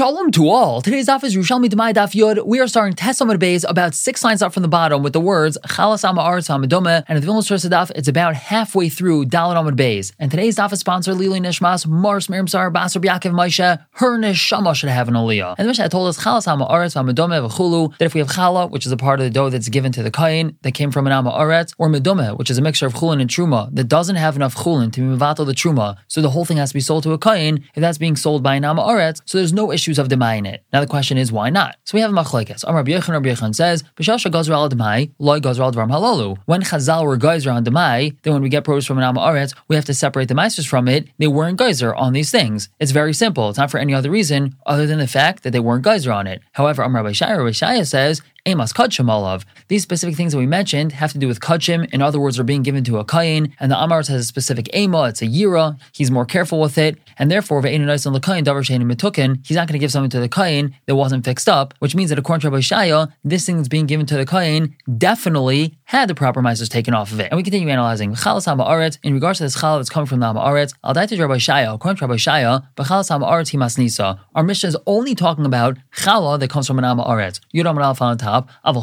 Shalom to all. Today's daf is Yerushalmi Demai Daf Yod. We are starting Tesamad Beis about six lines up from the bottom with the words Chalas Ama Aretz Hamadome. And at the Vilna Source daf, it's about halfway through Dalit Amad Beis. And today's daf is sponsored Lili Nishmas, Mars Miriam Sar, Basar Yaakov Moshe. Her neshama should have an aliyah. And the Mishnah told us Chalas Ama Aretz Hamadome V'chulu that if we have chala, which is a part of the dough that's given to the kain that came from an Ama Aretz, or Medome, which is a mixture of chulin and truma that doesn't have enough chulin to be mevatel the truma, so the whole thing has to be sold to a kain. If that's being sold by an Ama Aretz, so there's no issues of demai in it. Now the question is, why not? So we have machlekes. Amar Rabbi Yechon, Rabbi Yechon says, "B'shasha al demai, loy gazer al dvarim halalu." When Chazal were geyser on demai, then when we get produce from an Ama Aretz, we have to separate the meisters from it. They weren't geyser on these things. It's very simple. It's not for any other reason other than the fact that they weren't geyser on it. However, Amar Rabbi Shaya, Rabbi says, Amos Kachim Olav. These specific things that we mentioned have to do with Kachim. In other words, are being given to a Kayin, and the Amaris has a specific Ema, it's a Yira, he's more careful with it, and therefore, Ve'enu Naisan Lakayin, Davar Shein Mitukin, he's not going to give something to the Kayin that wasn't fixed up, which means that according to Rabbi Shaya, this thing that's being given to the Kayin definitely had the proper meisters taken off of it. And we continue analyzing in regards to this Chala that's coming from the Hama Aretz. Al Daita Rabbi Shaya, according to Rabbi Shaya. Our mission is only talking about Chala that comes from an Aretz. Yudam top, But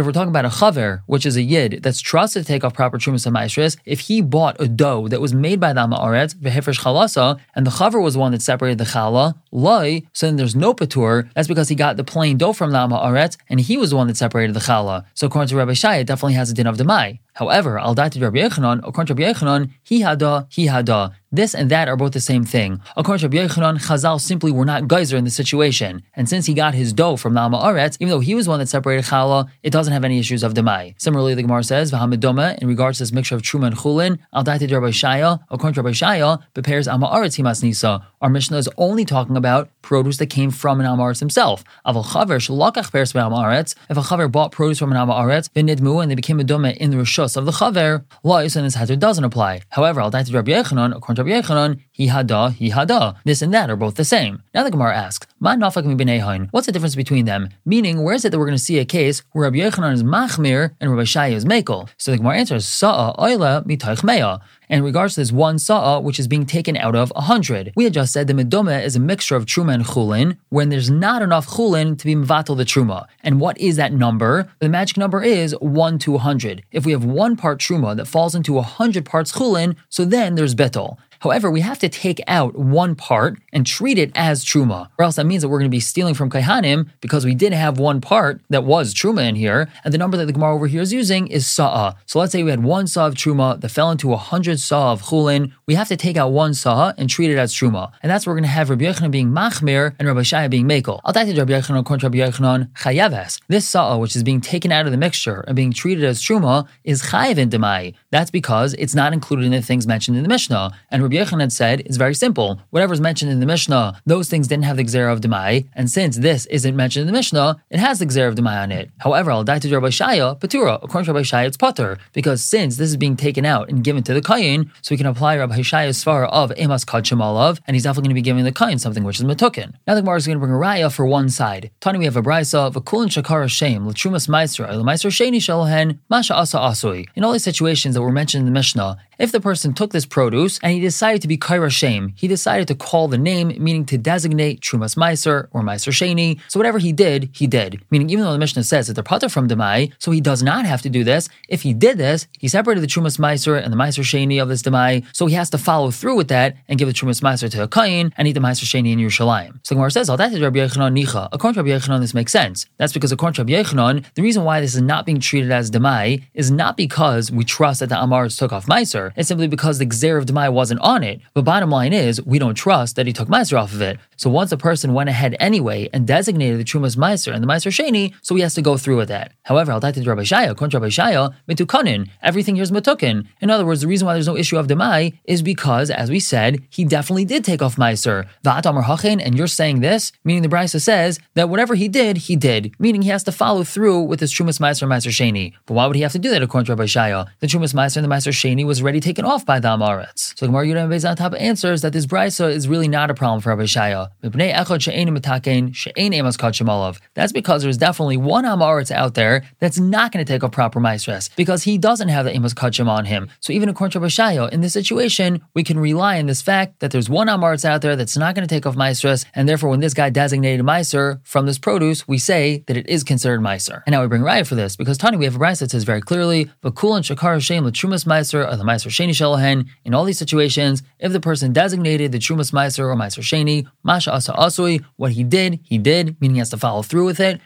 if we're talking about a Chaver, which is a Yid that's trusted to take off proper Trumas and Maestris, if he bought a dough that was made by the Hama Aretz, Chalasa, and the Chaver was the one that separated the Chala, Loi, so then there's no Patur, that's because he got the plain dough from the Hama Aretz, and he was the one that separated the Chala. So according to Rabbi Shai, it definitely has a din of Demai. However, al dated Rabbi Yechanan, according to Rabbi Yechanan, he hada, he hada. This and that are both the same thing. According to Rabbi Yechanan, Chazal simply were not geyser in the situation. And since he got his dough from Nalma Aretz, even though he was one that separated Chala, it doesn't have any issues of Demai. Similarly, the Gemara says, V'hamidoma, in regards to this mixture of Truma and Chulin, al dated Rabbi Shaya, according to Rabbi Shaya, prepares Alma Aretz himas nisa. Our Mishnah is only talking about produce that came from an Alma Aretz himself. Aval chaver shalakach peres. If a chaver bought produce from an Alma Aretz, v'nidmu, and they became a doma in the Rishus of the chaver, lois, and this hazard doesn't apply. However, al dated Rabbi Yechanan, according to Rabbi Yechanan, he hada, he hada. This and that are both the same. Now the Gemara asks, What's the difference between them? Meaning, where is it that we're going to see a case where Rabbi Yechanan is machmir and Rabbi Shaya is mekel? So the Gemara answers, sa'a oila mitaych meya. In regards to this one sa'a, which is being taken out of a hundred, we had just said the medome is a mixture of truma and chulin, when there's not enough chulin to be mvatal the truma. And what is that number? The magic number is one to a hundred. If we have one part truma that falls into a hundred parts chulin, so then there's betel. However, we have to take out one part and treat it as truma, or else that means that we're going to be stealing from kaihanim because we did have one part that was truma in here, and the number that the Gemara over here is using is sa'a. So let's say we had one saw of truma that fell into a hundred saw of chulin. We have to take out one saw and treat it as truma, and that's where we're going to have Rabbi Yochanan being machmir and Rabbi Shaya being mekel. Take Rabbi Yochanan to Rabbi Yochanan chayaves. This sa'a, which is being taken out of the mixture and being treated as truma, is chayav in demai. That's because it's not included in the things mentioned in the Mishnah, and Rabbi Yochanan said it's very simple. Whatever's mentioned in the Mishnah, those things didn't have the Gzera of Demai, and since this isn't mentioned in the Mishnah, it has the Gzera of Demai on it. However, I'll die to Rabbi Shaya, Patura. According to Rabbi Shaya, it's Patur, because since this is being taken out and given to the Kayin, so we can apply Rabbi Shaya's svara of Emas Olav, and he's definitely going to be giving the Kayin something which is Matukin. Now the Gemara is going to bring a Raya for one side. Tani, we have a Brisa, Vakulin Shakara Shem, Latrumas Meister, Meister Sheni Shalohen, Masha Asa Asui. In all these situations that were mentioned in the Mishnah, if the person took this produce and he decided to be Kaira Shem, he decided to call the name, meaning to designate Trumas Meiser or Meiser Sheni. So whatever he did, he did. Meaning, even though the Mishnah says that they're Pater from Demai, so he does not have to do this. If he did this, he separated the Trumas Meiser and the Meiser Sheni of this Demai, so he has to follow through with that and give the Trumas Meiser to a Kain and eat the Meiser Sheni in Yerushalayim. So the Gemara says, "Oh, that is Rabbi Yechanan Nicha." According to Rabbi Yechanan, this makes sense. That's because according to Rabbi Yechanan, the reason why this is not being treated as Demai is not because we trust that the Amars took off Meiser. It's simply because the Xer of Demai wasn't on it. But bottom line is, we don't trust that he took Meiser off of it. So once a person went ahead anyway and designated the Trumas Meiser and the Meiser Sheni, so he has to go through with that. However, I'll to Rabbi Shaya, to Rabbi Shaya, mitukanin, everything here is mitukin. In other words, the reason why there's no issue of Demai is because, as we said, he definitely did take off Meiser. Va'atamar hachin, and you're saying this, meaning the Brisa says that whatever he did, he did, meaning he has to follow through with his Trumas Meiser and Meiser Sheni. But why would he have to do that according to Rabbi Shaya? The Trumas Meiser and the Meiser Sheni was already already taken off by the Amaretz. So Gemara Beis on top answers that this brisa is really not a problem for Rabbi Shaya. That's because there's definitely one Amaretz out there that's not going to take a proper maestras because he doesn't have the Amos Kachim on him. So even according to Rabbi Shaya, in this situation, we can rely on this fact that there's one Amaretz out there that's not going to take off maestras, and therefore when this guy designated Meiser from this produce, we say that it is considered Meiser. And now we bring riot for this because Tani, we have a brisa that says very clearly, "Vakul and Shakar Shem Latrumas Meiser or the Meiser Sheni Shalahen." In all these situations, if the person designated the Trumas Meiser or Meiser Sheni, Masha Asa Asui, what he did, he did, meaning he has to follow through with it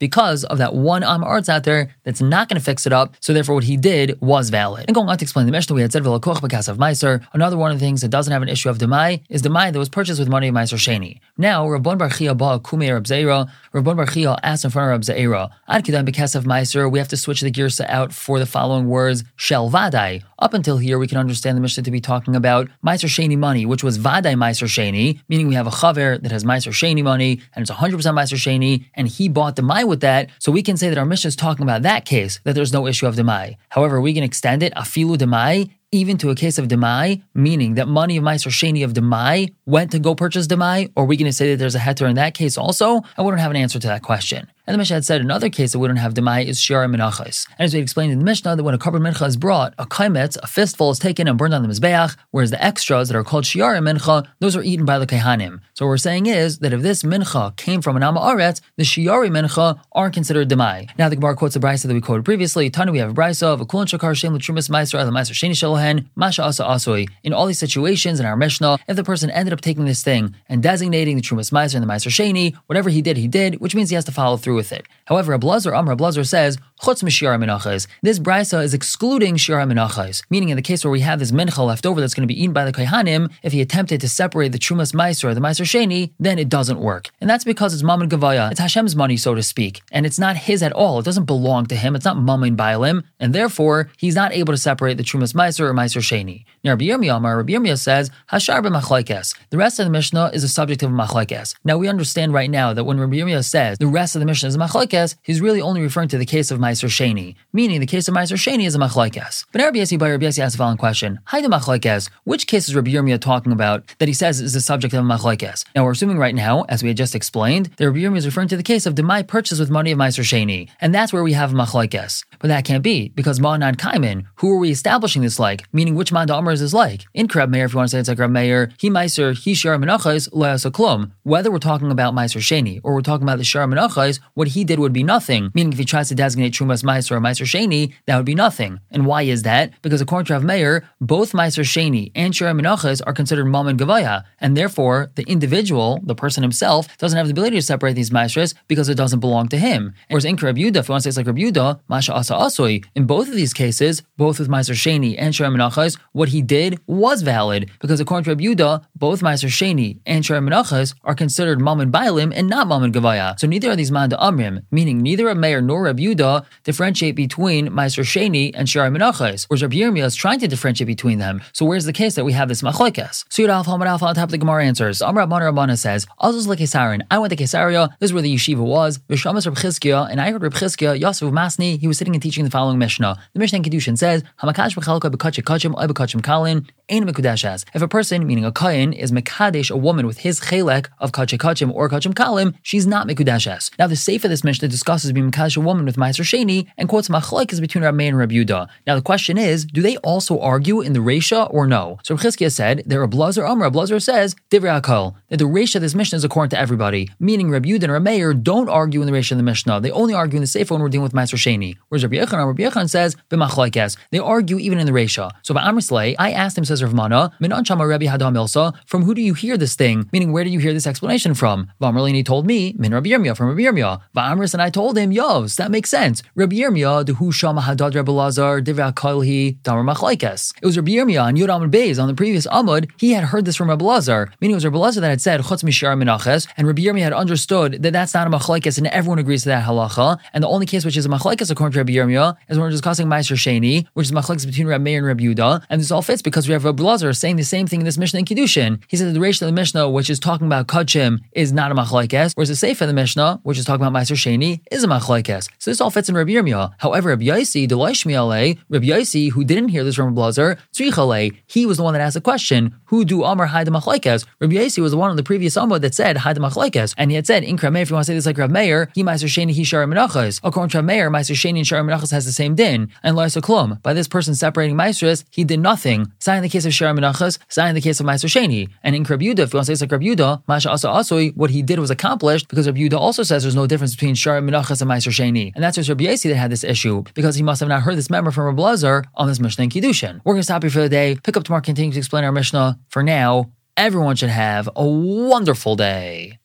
because of that one Am Arts out there that's not going to fix it up. So therefore, what he did was valid. And going on to explain the Mishnah, we had said Velakoch Bakasav Meiser. Another one of the things that doesn't have an issue of Demai is Demai that was purchased with money of Meiser Sheni. Now, Rabbon Barchia Ba Kume Rab Zeira, Rabbon Barchia asked in front of Rab Zeira, Ad Kidan Bakasav Meiser, we have to switch the Girsa out for the following words, Shel Vadai. Up until here, we can understand the Mishnah to be talking about Meiser Sheni money, which was Vadai Meiser Sheni, meaning we have a Chaver that has Meiser Sheni money, and it's 100% Meiser Sheni, and he bought the with that, so we can say that our Mishnah is talking about that case, that there's no issue of Demai. However, we can extend it, Afilu Demai, even to a case of Demai, meaning that money of Meiser Sheni of Demai went to go purchase Demai, or are we going to say that there's a heter in that case also? I don't have an answer to that question. And the Mishnah had said another case that we don't have demai is shiara minachas. And as we explained in the Mishnah, that when a carbon mincha is brought, a kaimetz, a fistful is taken and burned on the mizbeach, whereas the extras that are called shiara mincha, those are eaten by the kehanim. So what we're saying is that if this mincha came from an ama aretz, the shiari mincha aren't considered demai. Now the Gemara quotes a brisa that we quoted previously. Tanu we have a brisa of a kulon shakar shem l'trumas meiser the meiser sheni shalohen masha asa asoi. In all these situations in our Mishnah, if the person ended up taking this thing and designating the trumas meiser and the meiser sheni, whatever he did, he did, which means he has to follow through with it. However, Blazer Amr Blazer says chutz mishiyar minachas. This brisa is excluding shiyar minachas, meaning in the case where we have this mincha left over that's going to be eaten by the kaihanim, if he attempted to separate the trumas meiser or the meiser sheni, then it doesn't work, and that's because it's mammon gavaya. It's Hashem's money, so to speak, and it's not his at all. It doesn't belong to him. It's not mammon bailim, and therefore he's not able to separate the trumas meiser or meiser sheni. Now Rabbi Yirmiyah Amar Rabbi Yirmiyah says hashar b'machlekes. The rest of the Mishnah is a subject of machlekes. Now we understand right now that when Rabbi Yirmiyah says the rest of the Mishnah is machlekes, he's really only referring to the case of Meiser Sheni, meaning the case of Meiser Sheni is a machlekes. But Rabbi Yossi by Rabbi Yossi asks the following question: Hi, the machlekes. Which case is Rabbi Yirmiyah talking about that he says is the subject of machlekes? Now we're assuming right now, as we had just explained, that Rabbi Yirmiyah is referring to the case of Demai purchase with money of Meiser Sheni, and that's where we have machlekes. But that can't be because Ma'anan Kaiman. Who are we establishing this like? Meaning which Manda Amr is this like? In Krab Meir, if you want to say it's like Rab Meir, he Meiser, he Shar Menachas, Klum. Whether we're talking about Meiser Sheni or we're talking about the Shar Menachas, what he did would be nothing. Meaning if he tries to designate Trumas Meiser or Meiser Sheni, that would be nothing. And why is that? Because according to Rav Meir, both Meiser Sheni and Shara Menachas are considered Mom and Gavaya, and therefore the individual, the person himself, doesn't have the ability to separate these Meisers because it doesn't belong to him. Whereas in Reb Yudah, if you want to say it's like Reb Yudah, Masha Asa Asoi, in both of these cases, both with Meiser Sheni and Shara Menachas, what he did was valid because according to Reb Yudah, both Meiser Sheni and Shara Menachas are considered Mom and Bailim and not Mom and Gavaya. So neither are these Manda Amrim, meaning neither Reb Meir nor Reb Yudah differentiate between Meiser Sheni and Shari Menachas, whereas Reb Yirmiyah is trying to differentiate between them. So where's the case that we have this machlekes? So Yud Alpha Hamad on top of the Gemara answers. Amr Abban Rabbana says, Azuz Kesarin. I went to Kesaria. This is where the yeshiva was. Vishamas Reb Chizkiah, and I heard Reb Chizkiah Yosef Masni. He was sitting and teaching the following Mishnah. The Mishnah in Kedushin says, Hamakash b'chalka b'kachim kachim oy b'kachim kalin ein mekudashas. If a person, meaning a kain, is mekadesh a woman with his chelek of kachim kachim or kachim kalim, she's not mekudashas. Now the seif of this Mishnah discusses being a woman with meiser sheni and quotes machlek is between Rabbi and Rabbi. Now the question is, do they also argue in the Resha or no? So Chizkiah said, there are Blazer Amr. Blazer says, Divrei Akal, that the Resha of this Mishnah is according to everybody, meaning Rabbi and Rabbi don't argue in the Resha of the Mishnah. They only argue in the Sefer when we're dealing with Meiser Sheni. Whereas Rabbi Yechon, Rabbi Yechon says, b'machlekes. They argue even in the Resha. So by Amr I asked him, says Rav Mana, min anshama Rabbi Hadam Ilsa, from who do you hear this thing? Meaning, where do you hear this explanation from? Vamrlini told me, min Rabbi Yirmiyah, from Rabbi Yirmiyah. Va'amris and I told him, yos, that makes sense. Rabbi Yirmiyah, the hu shama hadad Rabbi Lazar, akalhi, damar machlekes. It was Rabbi Yirmiyah on Amud Beis on the previous Amud. He had heard this from Rabbi Lazar, meaning it was Rabbi Lazar that had said chutz mishar minaches, and Rabbi Yirmiyah had understood that that's not a machlekes, and everyone agrees to that halacha. And the only case which is a machlekes according to Rabbi Yirmiyah is when we're discussing Meiser Sheni, which is machlekes between Rabbi Meir and Rabbi Yudah, and this all fits because we have Rabbi Lazar saying the same thing in this Mishnah in Kiddushin. He said the ratio of the Mishnah, which is talking about kachim, is not a machlekes, whereas the Sefer of the Mishnah, which is talking about Meiser Sheni is a machlekes. So this all fits in Rabbi Yirmiyah. However, Rabbi Yaisi, Deloishmiale, Rabbi Yaisi, who didn't hear this from Blazer, Tzrichale, he was the one that asked the question, who do Amar Haida Machlekes? Rabbi Yaisi was the one on the previous Amud that said hide the Machlekes, and he had said, Inkra Meir, if you want to say this like Rav Meir, he Meiser Sheni, he Shara Menachas. According to Rav Meir, Meiser Sheni and Shara Menachas has the same din, and Laisa Klum. By this person separating Meisers, he did nothing. Sign in the case of Shara Menachas, sign in the case of Meiser Sheni. And in Krab Yudah, if you want to say it's like Krab Yudah, Masha Asa Asui, what he did was accomplished because Rabbi Yudah also says there's no difference between Shara Menachas and Meiser Sheni. And that's just Rabbi Yasi that had this issue because he must have not heard this member from Rabbi Lazar on this Mishnah in Kiddushin. We're going to stop here for the day, pick up tomorrow, continue to explain our Mishnah. For now, everyone should have a wonderful day.